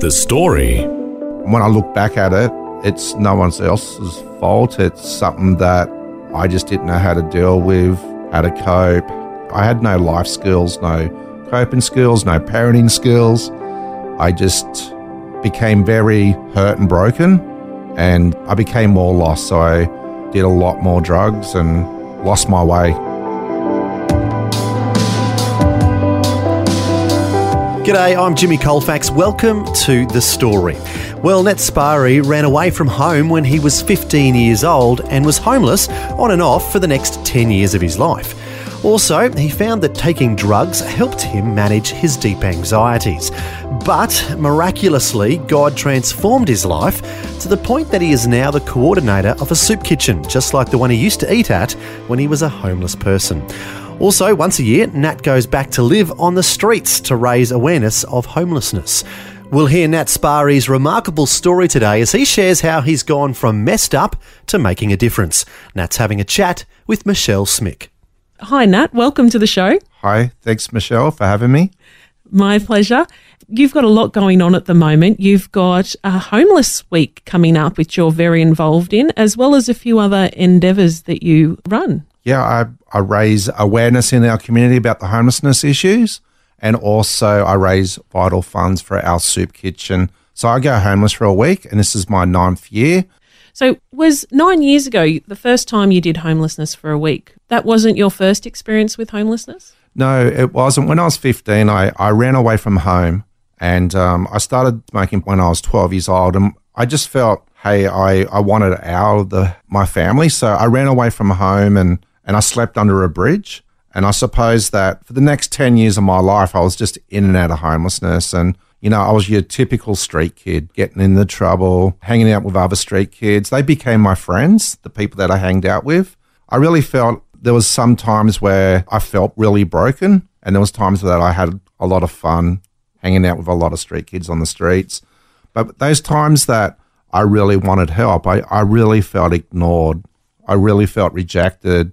The story. When I look back at it, it's no one else's fault. It's something that I just didn't know how to deal with, how to cope. I had no life skills, no coping skills, no parenting skills. I just became very hurt and broken, and I became more lost. So I did a lot more drugs and lost my way. G'day, I'm Jimmy Colfax. Welcome to The Story. Well, Nat Spary ran away from home when he was 15 years old and was homeless on and off for the next 10 years of his life. Also, he found that taking drugs helped him manage his deep anxieties. But miraculously, God transformed his life to the point that he is now the coordinator of a soup kitchen, just like the one he used to eat at when he was a homeless person. Also, once a year, Nat goes back to live on the streets to raise awareness of homelessness. We'll hear Nat Spary's remarkable story today as he shares how he's gone from messed up to making a difference. Nat's having a chat with Michelle Smick. Hi, Nat. Welcome to the show. Hi, thanks, Michelle, for having me. My pleasure. You've got a lot going on at the moment. You've got a homeless week coming up, which you're very involved in, as well as a few other endeavours that you run. Yeah, I, I raise awareness in our community about the homelessness issues, and also I raise vital funds for our soup kitchen. So I go homeless for a week, and this is my ninth year. So, was nine years ago the first time you did homelessness for a week? That wasn't your first experience with homelessness? No, it wasn't. When I was 15, I, I ran away from home and um, I started smoking when I was 12 years old. And I just felt, hey, I, I wanted out of the, my family. So I ran away from home and, and I slept under a bridge. And I suppose that for the next 10 years of my life, I was just in and out of homelessness. And, you know, I was your typical street kid, getting into trouble, hanging out with other street kids. They became my friends, the people that I hanged out with. I really felt there was some times where I felt really broken, and there was times that I had a lot of fun hanging out with a lot of street kids on the streets. But those times that I really wanted help, I, I really felt ignored. I really felt rejected,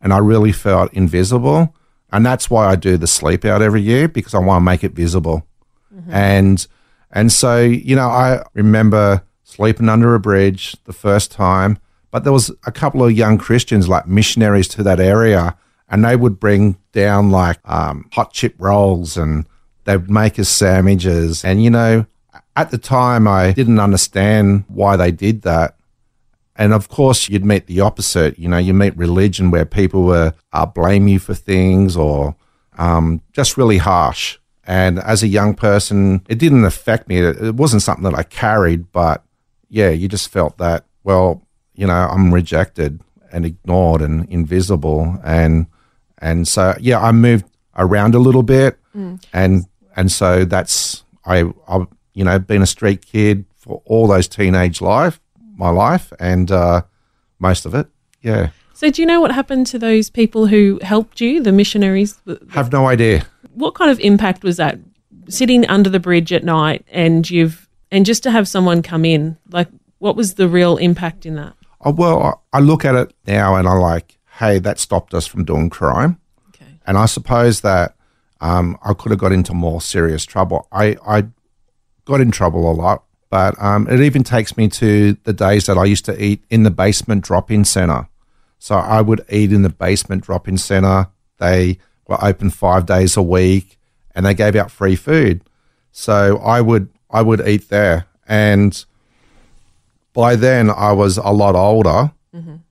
and I really felt invisible. And that's why I do the sleep out every year because I want to make it visible. And and so, you know, I remember sleeping under a bridge the first time, but there was a couple of young Christians, like missionaries to that area, and they would bring down like um, hot chip rolls and they'd make us sandwiches. And, you know, at the time, I didn't understand why they did that. And of course, you'd meet the opposite. You know, you meet religion where people were uh, blame you for things or um, just really harsh. And as a young person, it didn't affect me. It, it wasn't something that I carried, but yeah, you just felt that, well, you know, I'm rejected and ignored and invisible. And, and so, yeah, I moved around a little bit. And, and so that's, I, I've, you know, been a street kid for all those teenage life, my life, and, uh, most of it. Yeah. So, do you know what happened to those people who helped you, the missionaries? Have no idea. What kind of impact was that? Sitting under the bridge at night, and you've and just to have someone come in, like, what was the real impact in that? Oh, well, I I look at it now and I'm like, hey, that stopped us from doing crime. Okay. And I suppose that um, I could have got into more serious trouble. I, I got in trouble a lot, but um, it even takes me to the days that I used to eat in the basement drop in center. So I would eat in the basement drop in center. They were open five days a week and they gave out free food. So I would I would eat there. And by then I was a lot older,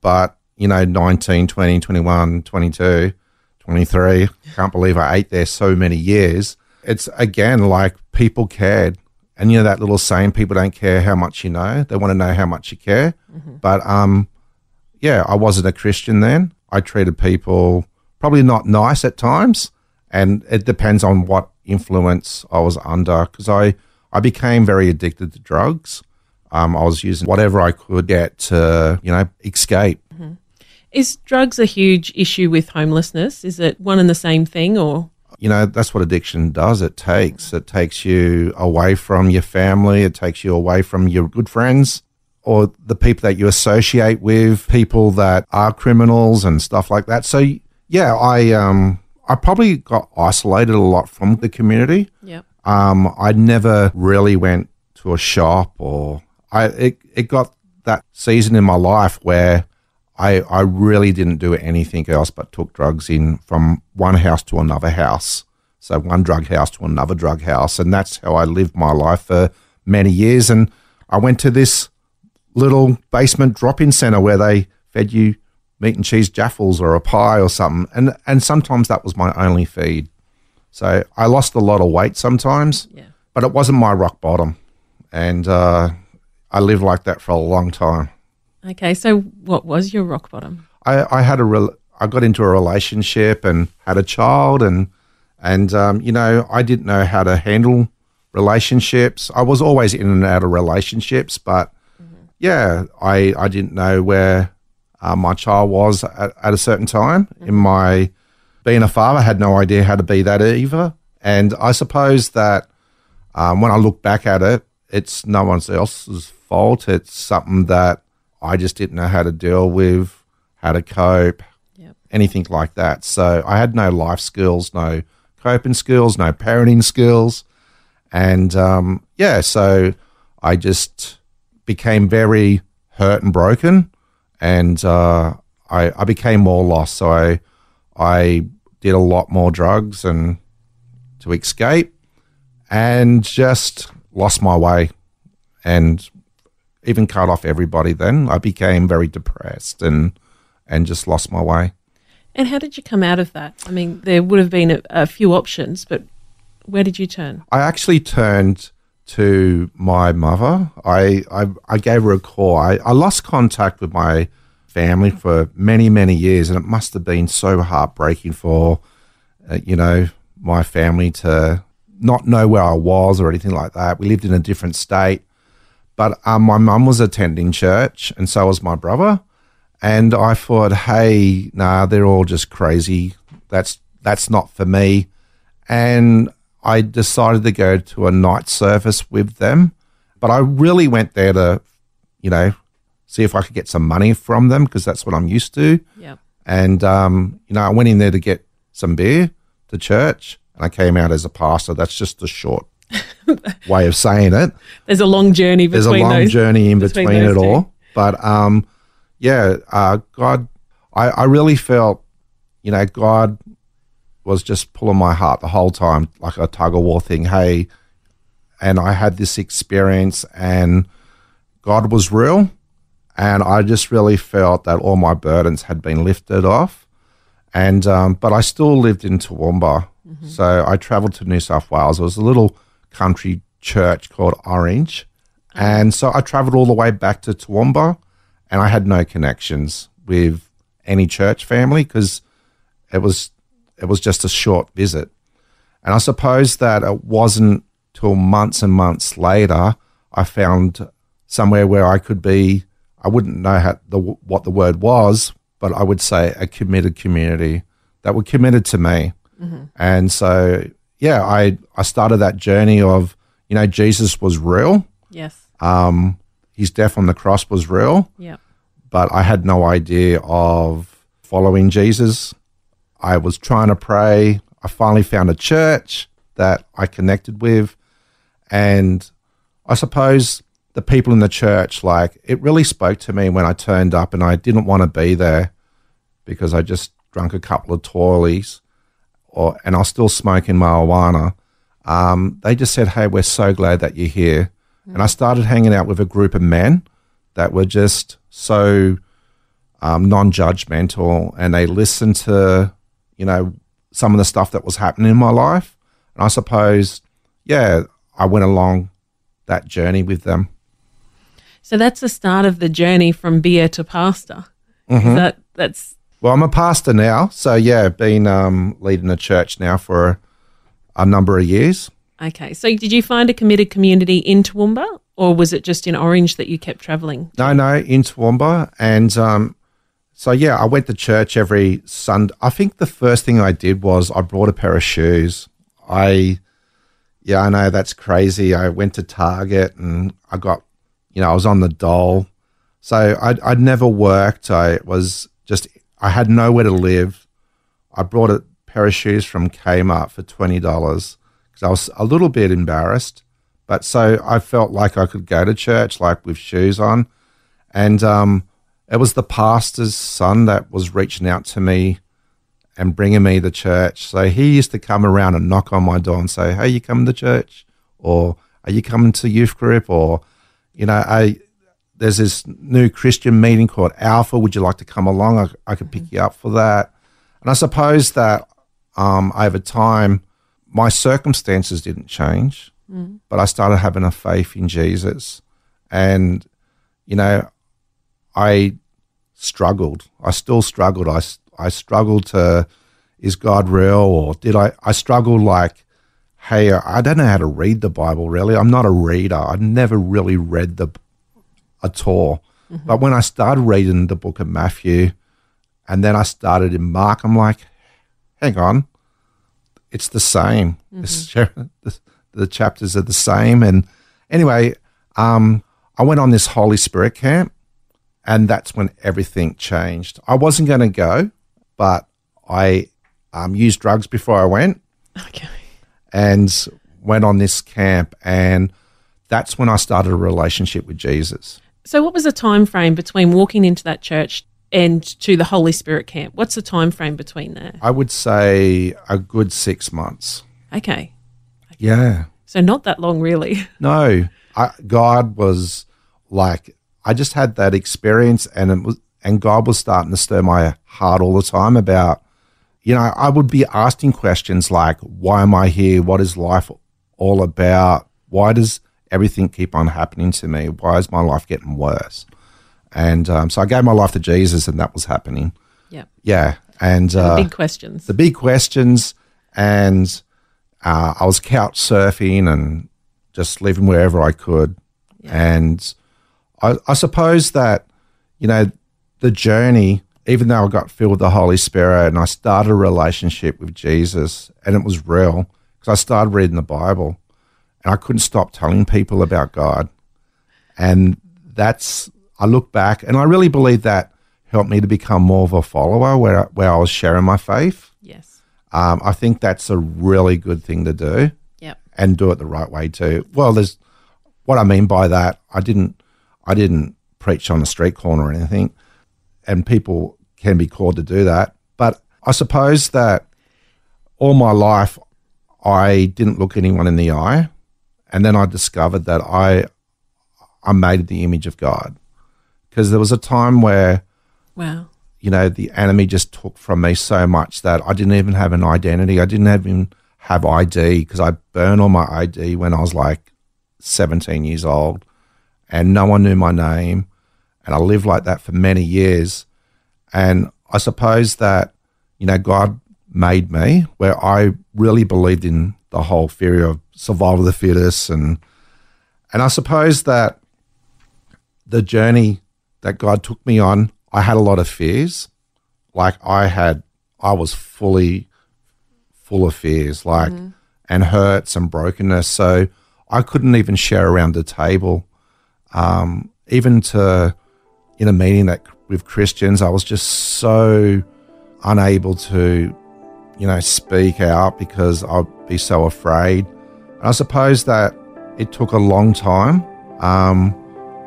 but you know, 19, 20, 21, 22, 23. Can't believe I ate there so many years. It's again like people cared. And you know that little saying, people don't care how much you know. They want to know how much you care. But um yeah, I wasn't a Christian then. I treated people probably not nice at times, and it depends on what influence I was under. Because I, I became very addicted to drugs. Um, I was using whatever I could get to, you know, escape. Is drugs a huge issue with homelessness? Is it one and the same thing or? You know, that's what addiction does. It takes it takes you away from your family. It takes you away from your good friends or the people that you associate with, people that are criminals and stuff like that. So yeah, I um I probably got isolated a lot from the community. yeah Um, I never really went to a shop or I it, it got that season in my life where I I really didn't do anything else but took drugs in from one house to another house. So one drug house to another drug house, and that's how I lived my life for many years. And I went to this little basement drop-in center where they fed you meat and cheese jaffles or a pie or something, and and sometimes that was my only feed. So I lost a lot of weight sometimes, Yeah. but it wasn't my rock bottom, and uh, I lived like that for a long time. Okay, so what was your rock bottom? I, I had a I got into a relationship and had a child and and um, you know I didn't know how to handle relationships. I was always in and out of relationships, but yeah, I I didn't know where uh, my child was at, at a certain time in my being a father. I had no idea how to be that either, and I suppose that um, when I look back at it, it's no one else's fault. It's something that I just didn't know how to deal with, how to cope, Yep. anything like that. So I had no life skills, no coping skills, no parenting skills. And um, yeah, so I just became very hurt and broken. And uh, I, I became more lost. So I, I did a lot more drugs and to escape and just lost my way and even cut off everybody then. I became very depressed and and just lost my way. And how did you come out of that? I mean, there would have been a, a few options, but where did you turn? i actually turned to my mother. I i, I gave her a call. I, I lost contact with my family for many many years and it must have been so heartbreaking for uh, you know my family to not know where i was or anything like that. We lived in a different state But um, my mum was attending church, and so was my brother. And I thought, hey, nah, they're all just crazy. That's that's not for me. And I decided to go to a night service with them. But I really went there to, you know, see if I could get some money from them because that's what I'm used to. Yep. And um, you know, I went in there to get some beer to church, and I came out as a pastor. That's just the short way of saying it. There's a long journey between There's a long those. journey in between between, it two. all. But um, yeah, uh, God, I, I really felt, you know, God was just pulling my heart the whole time, like a tug of war thing. Hey, and I had this experience, and God was real, and I just really felt that all my burdens had been lifted off, and um, but I still lived in Toowoomba, so I travelled to New South Wales. It was a little country church called Orange, and so I travelled all the way back to Toowoomba, and I had no connections with any church family because it was it was just a short visit. And I suppose that it wasn't till months and months later I found somewhere where I could be. I wouldn't know how the what the word was, but I would say a committed community that were committed to me. Mm-hmm. And so, yeah, I I started that journey of you know Jesus was real. Yes. Um, his death on the cross was real Yeah. but I had no idea of following Jesus. I was trying to pray. I finally found a church that I connected with. And I suppose the people in the church, like, it really spoke to me when I turned up and I didn't want to be there because I just drunk a couple of toilies or, and I was still smoking marijuana. Um, they just said, Hey, we're so glad that you're here. And I started hanging out with a group of men that were just so um, non-judgmental and they listened to you know some of the stuff that was happening in my life and i suppose yeah i went along that journey with them So that's the start of the journey from beer to pastor. Mm-hmm. That that's well i'm a pastor now so yeah been um, leading a church now for a, a number of years Okay. So did you find a committed community in Toowoomba or was it just in Orange that you kept traveling? No, no, in Toowoomba. And um, so, yeah, I went to church every Sunday. I think the first thing I did was I brought a pair of shoes. I, yeah, I know that's crazy. I went to Target and I got, you know, I was on the dole. So I'd, I'd never worked. I was just, I had nowhere to live. I brought a pair of shoes from Kmart for $20 because I was a little bit embarrassed. But so I felt like I could go to church like with shoes on. And um, it was the pastor's son that was reaching out to me and bringing me to church. So he used to come around and knock on my door and say, "Hey, you coming to church? Or are you coming to youth group? Or you know, I there's this new Christian meeting called Alpha. Would you like to come along? I, I could pick you up for that." And I suppose that um, over time, my circumstances didn't change, but I started having a faith in Jesus, and you know, I struggled. I still struggled. I, I struggled to, is God real? Or did I, I struggled like, hey, I don't know how to read the Bible really. I'm not a reader. I've never really read the, at all. But when I started reading the book of Matthew and then I started in Mark, I'm like, hang on, it's the same. It's- the, the chapters are the same. And anyway, um, I went on this Holy Spirit camp, and that's when everything changed. I wasn't going to go, but I um, used drugs before I went Okay. and went on this camp, and that's when I started a relationship with Jesus. So what was the time frame between walking into that church and to the Holy Spirit camp? What's the time frame between there? I would say a good six months. Okay. Yeah. So not that long really. No, I, God was like, I just had that experience, and it was, and God was starting to stir my heart all the time about, you know, I would be asking questions like, why am I here? What is life all about? Why does everything keep on happening to me? Why is my life getting worse? And um, so I gave my life to Jesus, and that was happening. Yeah. Yeah, and The uh, big questions. the big questions, and uh, I was couch surfing and just living wherever I could. And I, I suppose that, you know, the journey, even though I got filled with the Holy Spirit and I started a relationship with Jesus and it was real because I started reading the Bible and I couldn't stop telling people about God. And that's, I look back and I really believe that helped me to become more of a follower where, where I was sharing my faith. yes. Um, I think that's a really good thing to do Yep. and do it the right way too. Well, there's what I mean by that. I didn't, I didn't preach on a street corner or anything, and people can be called to do that. But I suppose that all my life I didn't look anyone in the eye, and then I discovered that I, I'm made in the image of God, because there was a time where Wow. you know, the enemy just took from me so much that I didn't even have an identity. I didn't even have ID because I burned all my ID when I was like 17 years old and no one knew my name. And I lived like that for many years. And I suppose that, you know, God made me where I really believed in the whole theory of survival of the fittest. And, and I suppose that the journey that God took me on, I had a lot of fears. Like I had, I was fully full of fears, like, and hurts and brokenness. So I couldn't even share around the table. Um, even to in a meeting that with Christians, I was just so unable to, you know, speak out because I'd be so afraid. I suppose that it took a long time. Um,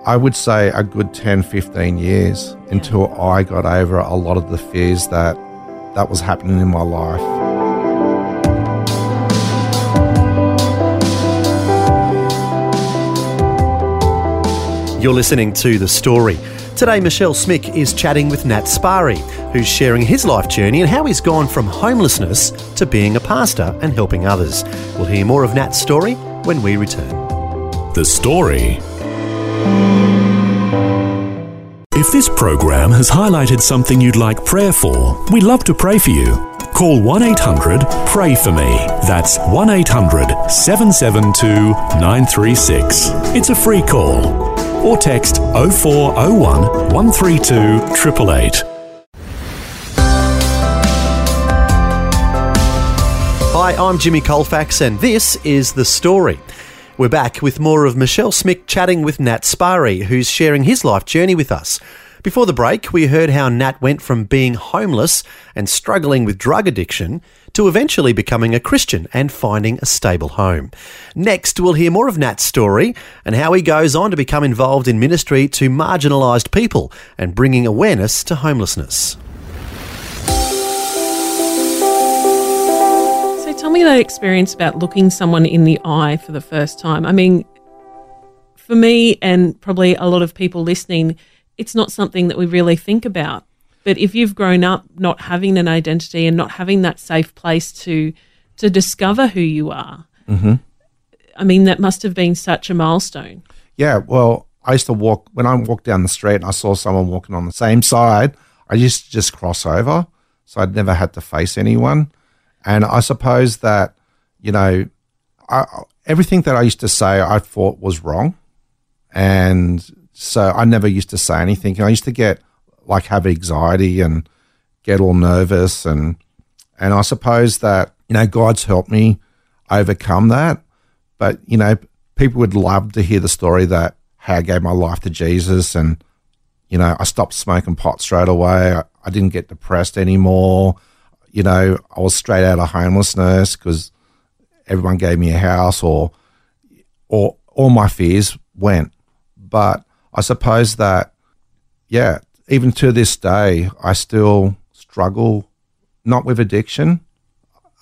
I would say a good 10, 15 years until I got over a lot of the fears that that was happening in my life. You're listening to The Story. Today, Michelle Smick is chatting with Nat Spary, who's sharing his life journey and how he's gone from homelessness to being a pastor and helping others. We'll hear more of Nat's story when we return. The Story. If this program has highlighted something you'd like prayer for, we'd love to pray for you. Call 1 800 Pray For Me. That's 1 800 772 936. It's a free call. Or text 0401 132 888. Hi, I'm Jimmy Colfax, and this is The Story. We're back with more of Michelle Smick chatting with Nat Spary, who's sharing his life journey with us. Before the break, we heard how Nat went from being homeless and struggling with drug addiction to eventually becoming a Christian and finding a stable home. Next, we'll hear more of Nat's story and how he goes on to become involved in ministry to marginalised people and bringing awareness to homelessness. So tell me that experience about looking someone in the eye for the first time. I mean, for me and probably a lot of people listening, it's not something that we really think about. But if you've grown up not having an identity and not having that safe place to to discover who you are, mm-hmm. I mean, that must have been such a milestone. Yeah, well, I used to walk when I walked down the street and I saw someone walking on the same side. I used to just cross over, so I'd never had to face anyone. And I suppose that you know, I, everything that I used to say I thought was wrong, and so I never used to say anything. I used to get like have anxiety and get all nervous, and and I suppose that you know God's helped me overcome that. But you know, people would love to hear the story that how I gave my life to Jesus, and you know, I stopped smoking pot straight away. I, I didn't get depressed anymore. You know, I was straight out of homelessness because everyone gave me a house, or or all my fears went. But I suppose that, yeah, even to this day, I still struggle not with addiction,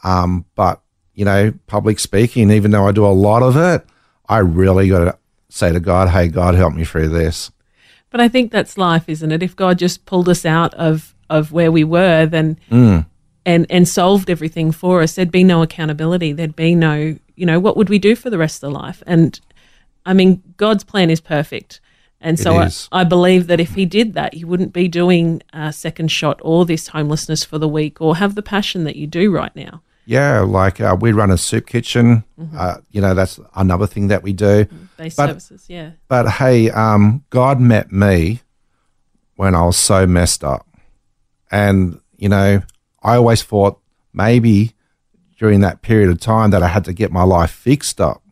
um, but you know, public speaking. Even though I do a lot of it, I really got to say to God, "Hey, God, help me through this." But I think that's life, isn't it? If God just pulled us out of of where we were, then and and solved everything for us, there'd be no accountability. There'd be no, you know, what would we do for the rest of the life? And I mean, God's plan is perfect. And so I. I believe that if he did that, he wouldn't be doing a second shot or this homelessness for the week or have the passion that you do right now. Yeah, like uh, we run a soup kitchen. Uh, you know, that's another thing that we do. Base But- services, yeah. But hey, um, God met me when I was so messed up. And, you know, I always thought maybe during that period of time that I had to get my life fixed up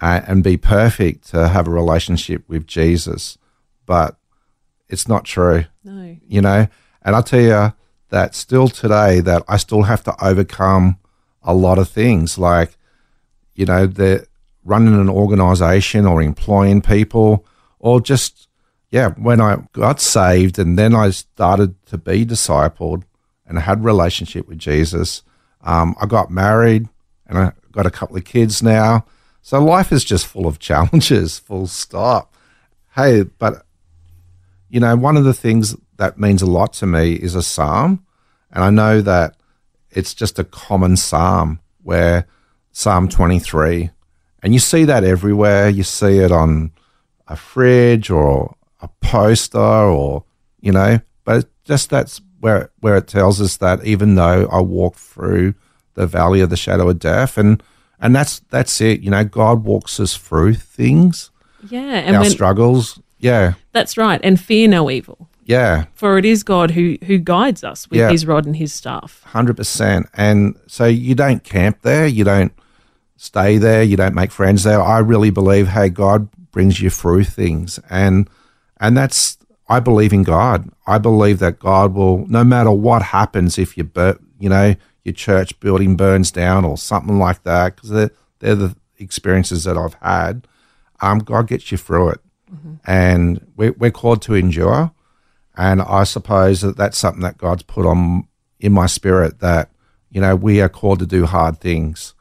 uh, and be perfect to have a relationship with Jesus. But it's not true No. you know and i'll tell you that still today that i still have to overcome a lot of things like you know the running an organization or employing people or just yeah when i got saved and then i started to be discipled and I had relationship with jesus um, i got married and i got a couple of kids now so life is just full of challenges full stop hey but you know, one of the things that means a lot to me is a psalm. And I know that it's just a common psalm where Psalm 23, and you see that everywhere. You see it on a fridge or a poster or, you know, but just that's where, where it tells us that even though I walk through the valley of the shadow of death and, and that's, that's it. You know, God walks us through things, Yeah. And our when, struggles. Yeah. that's right. And fear no evil. Yeah. For it is God who who guides us with Yeah. his rod and his staff. Hundred percent. And so you don't camp there. You don't stay there. You don't make friends there. I really believe, hey, God brings you through things, and and that's I believe in God. I believe that God will, no matter what happens, if you you know your church building burns down or something like that, because they're they're the experiences that I've had. Um, God gets you through it, and we're, we're called to endure. And I suppose that that's something that God's put on in my spirit that, you know, we are called to do hard things.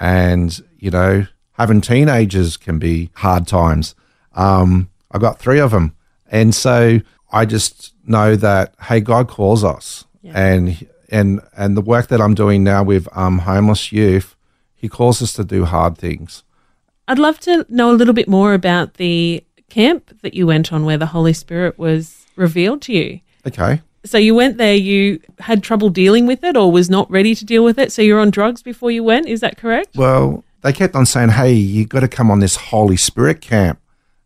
And, you know, having teenagers can be hard times. Um, I got three of them. And so I just know that, hey, God calls us. And, and, and the work that I'm doing now with um, homeless youth, he calls us to do hard things. I'd love to know a little bit more about the camp that you went on where the Holy Spirit was revealed to you. Okay. So you went there, you had trouble dealing with it or was not ready to deal with it. So you're on drugs before you went. Is that correct? Well, they kept on saying, hey, you got to come on this Holy Spirit camp.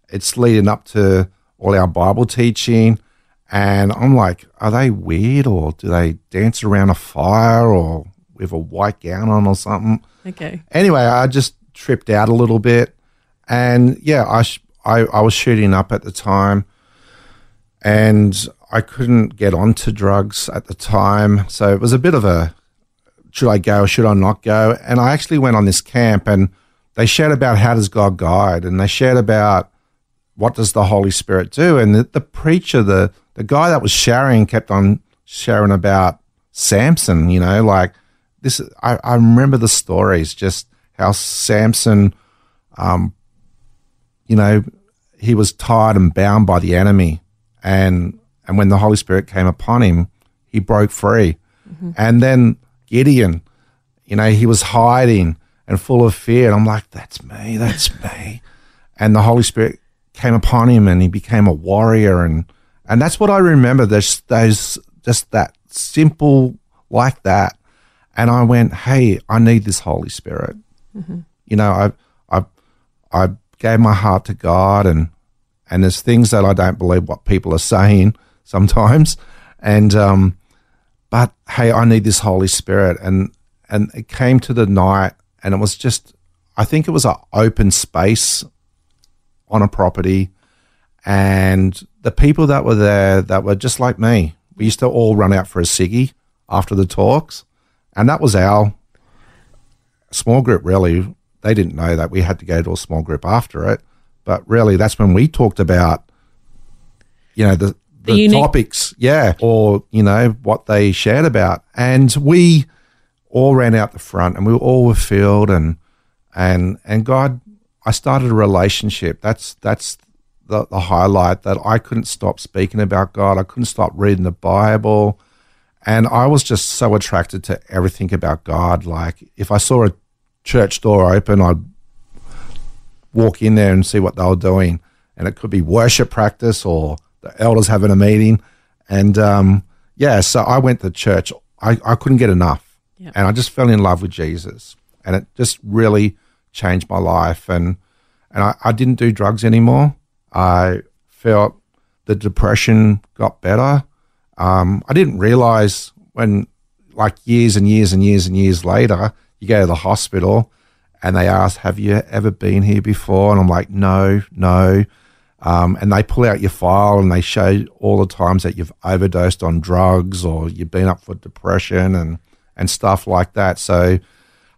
It's leading up to all our Bible teaching. And I'm like, are they weird or do they dance around a fire or with a white gown on or something? Okay. Anyway, I just tripped out a little bit. And yeah, I, sh- I, I was shooting up at the time and I couldn't get onto drugs at the time. So it was a bit of a should I go or should I not go? And I actually went on this camp and they shared about how does God guide and they shared about what does the Holy Spirit do? And the, the preacher, the, the guy that was sharing kept on sharing about Samson, you know, like this, I, I remember the stories, just how Samson, um, you know, he was tied and bound by the enemy. And, and when the Holy Spirit came upon him, he broke free. And then Gideon, you know, he was hiding and full of fear. And I'm like, that's me, that's me. And the Holy Spirit came upon him and he became a warrior. And, and that's what I remember. There's those, just that simple like that. And I went, hey, I need this Holy Spirit. You know, I, I, I gave my heart to God and, and there's things that I don't believe what people are saying sometimes. And, um, but hey, I need this Holy Spirit. And, and it came to the night and it was just, I think it was an open space on a property. And the people that were there that were just like me, we used to all run out for a ciggy after the talks. And that was our small group, really. They didn't know that we had to go to a small group after it. But really, that's when we talked about, you know, the, The the, unique- topics, yeah, or, you know, what they shared about. And we all ran out the front and we all were filled and, and, and God, I started a relationship. That's, that's the, the highlight that I couldn't stop speaking about God. I couldn't stop reading the Bible. And I was just so attracted to everything about God. Like if I saw a church door open, I'd walk in there and see what they were doing. And it could be worship practice or the elders having a meeting. And um, yeah, so I went to church. I, I couldn't get enough. Yeah. And I just fell in love with Jesus. And it just really changed my life. And, and I, I didn't do drugs anymore. I felt the depression got better. Um, I didn't realize when, like years and years and years and years later, you go to the hospital and they ask, Have you ever been here before? And I'm like, No, no. Um, and they pull out your file and they show all the times that you've overdosed on drugs or you've been up for depression and, and stuff like that. So,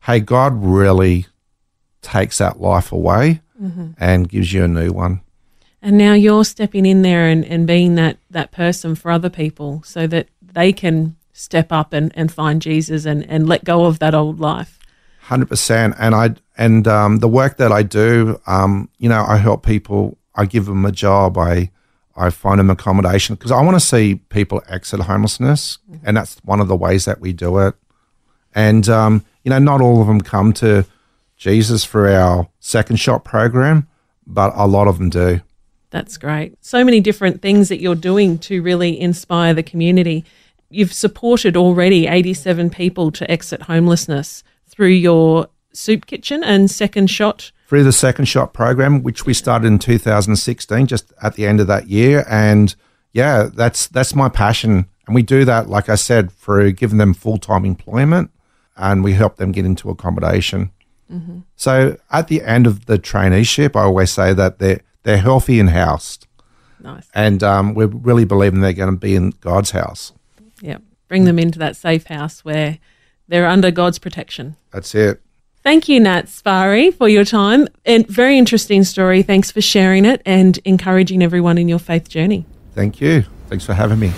hey, God really takes that life away and gives you a new one. And now you're stepping in there and, and being that, that person for other people so that they can step up and, and find Jesus and, and let go of that old life. Hundred percent, and I and um, the work that I do, um, you know, I help people. I give them a job. I I find them accommodation because I want to see people exit homelessness, and that's one of the ways that we do it. And um, you know, not all of them come to Jesus for our second shot program, but a lot of them do. That's great. So many different things that you're doing to really inspire the community. You've supported already 87 people to exit homelessness through your soup kitchen and second shot. through the second shot program, which we started in 2016, just at the end of that year. And yeah, that's that's my passion. And we do that, like I said, through giving them full time employment, and we help them get into accommodation. Mm-hmm. So at the end of the traineeship, I always say that they're they're healthy and housed, Nice. and um, we really believe they're going to be in God's house. Yeah. Bring them into that safe house where they're under God's protection. That's it. Thank you, Nat Spary, for your time. And very interesting story. Thanks for sharing it and encouraging everyone in your faith journey. Thank you. Thanks for having me.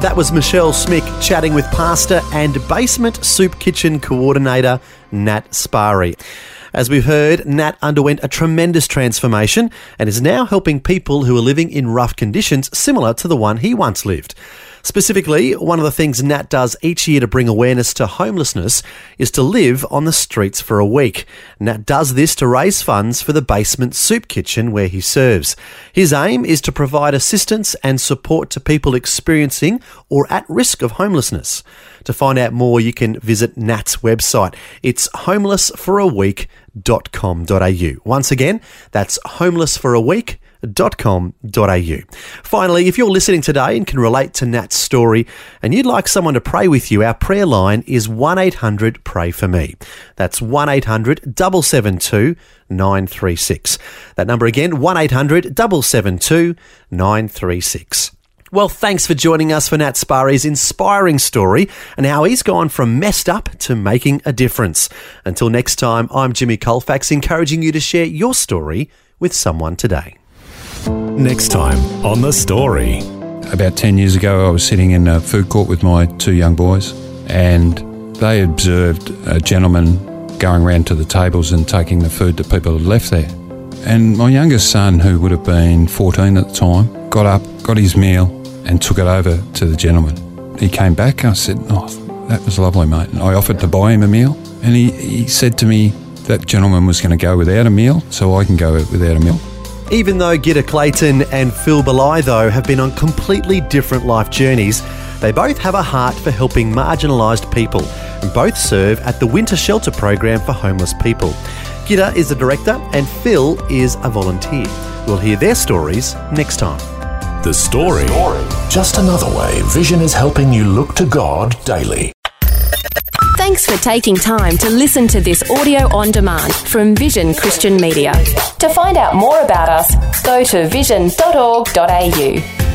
That was Michelle Smick chatting with pastor and basement soup kitchen coordinator Nat Spary. As we've heard, Nat underwent a tremendous transformation and is now helping people who are living in rough conditions similar to the one he once lived. Specifically, one of the things Nat does each year to bring awareness to homelessness is to live on the streets for a week. Nat does this to raise funds for the basement soup kitchen where he serves. His aim is to provide assistance and support to people experiencing or at risk of homelessness. To find out more, you can visit Nat's website. It's homelessforaweek.com.au. Once again, that's homelessforaweek.com.au. Finally, if you're listening today and can relate to Nat's story and you'd like someone to pray with you, our prayer line is 1 800 Pray For Me. That's 1 800 772 936. That number again, 1 800 772 936. Well, thanks for joining us for Nat Spary's inspiring story and how he's gone from messed up to making a difference. Until next time, I'm Jimmy Colfax, encouraging you to share your story with someone today. Next time on The Story. About 10 years ago, I was sitting in a food court with my two young boys, and they observed a gentleman going around to the tables and taking the food that people had left there. And my youngest son, who would have been 14 at the time, got up, got his meal, and took it over to the gentleman. He came back. I said, "Oh, that was lovely, mate." And I offered to buy him a meal, and he, he said to me that gentleman was going to go without a meal, so I can go without a meal. Even though Gitta Clayton and Phil Belay, though, have been on completely different life journeys, they both have a heart for helping marginalised people and both serve at the Winter Shelter Program for homeless people. Gitta is the director and Phil is a volunteer. We'll hear their stories next time. The Story. Just another way Vision is helping you look to God daily. Thanks for taking time to listen to this audio on demand from Vision Christian Media. To find out more about us, go to vision.org.au.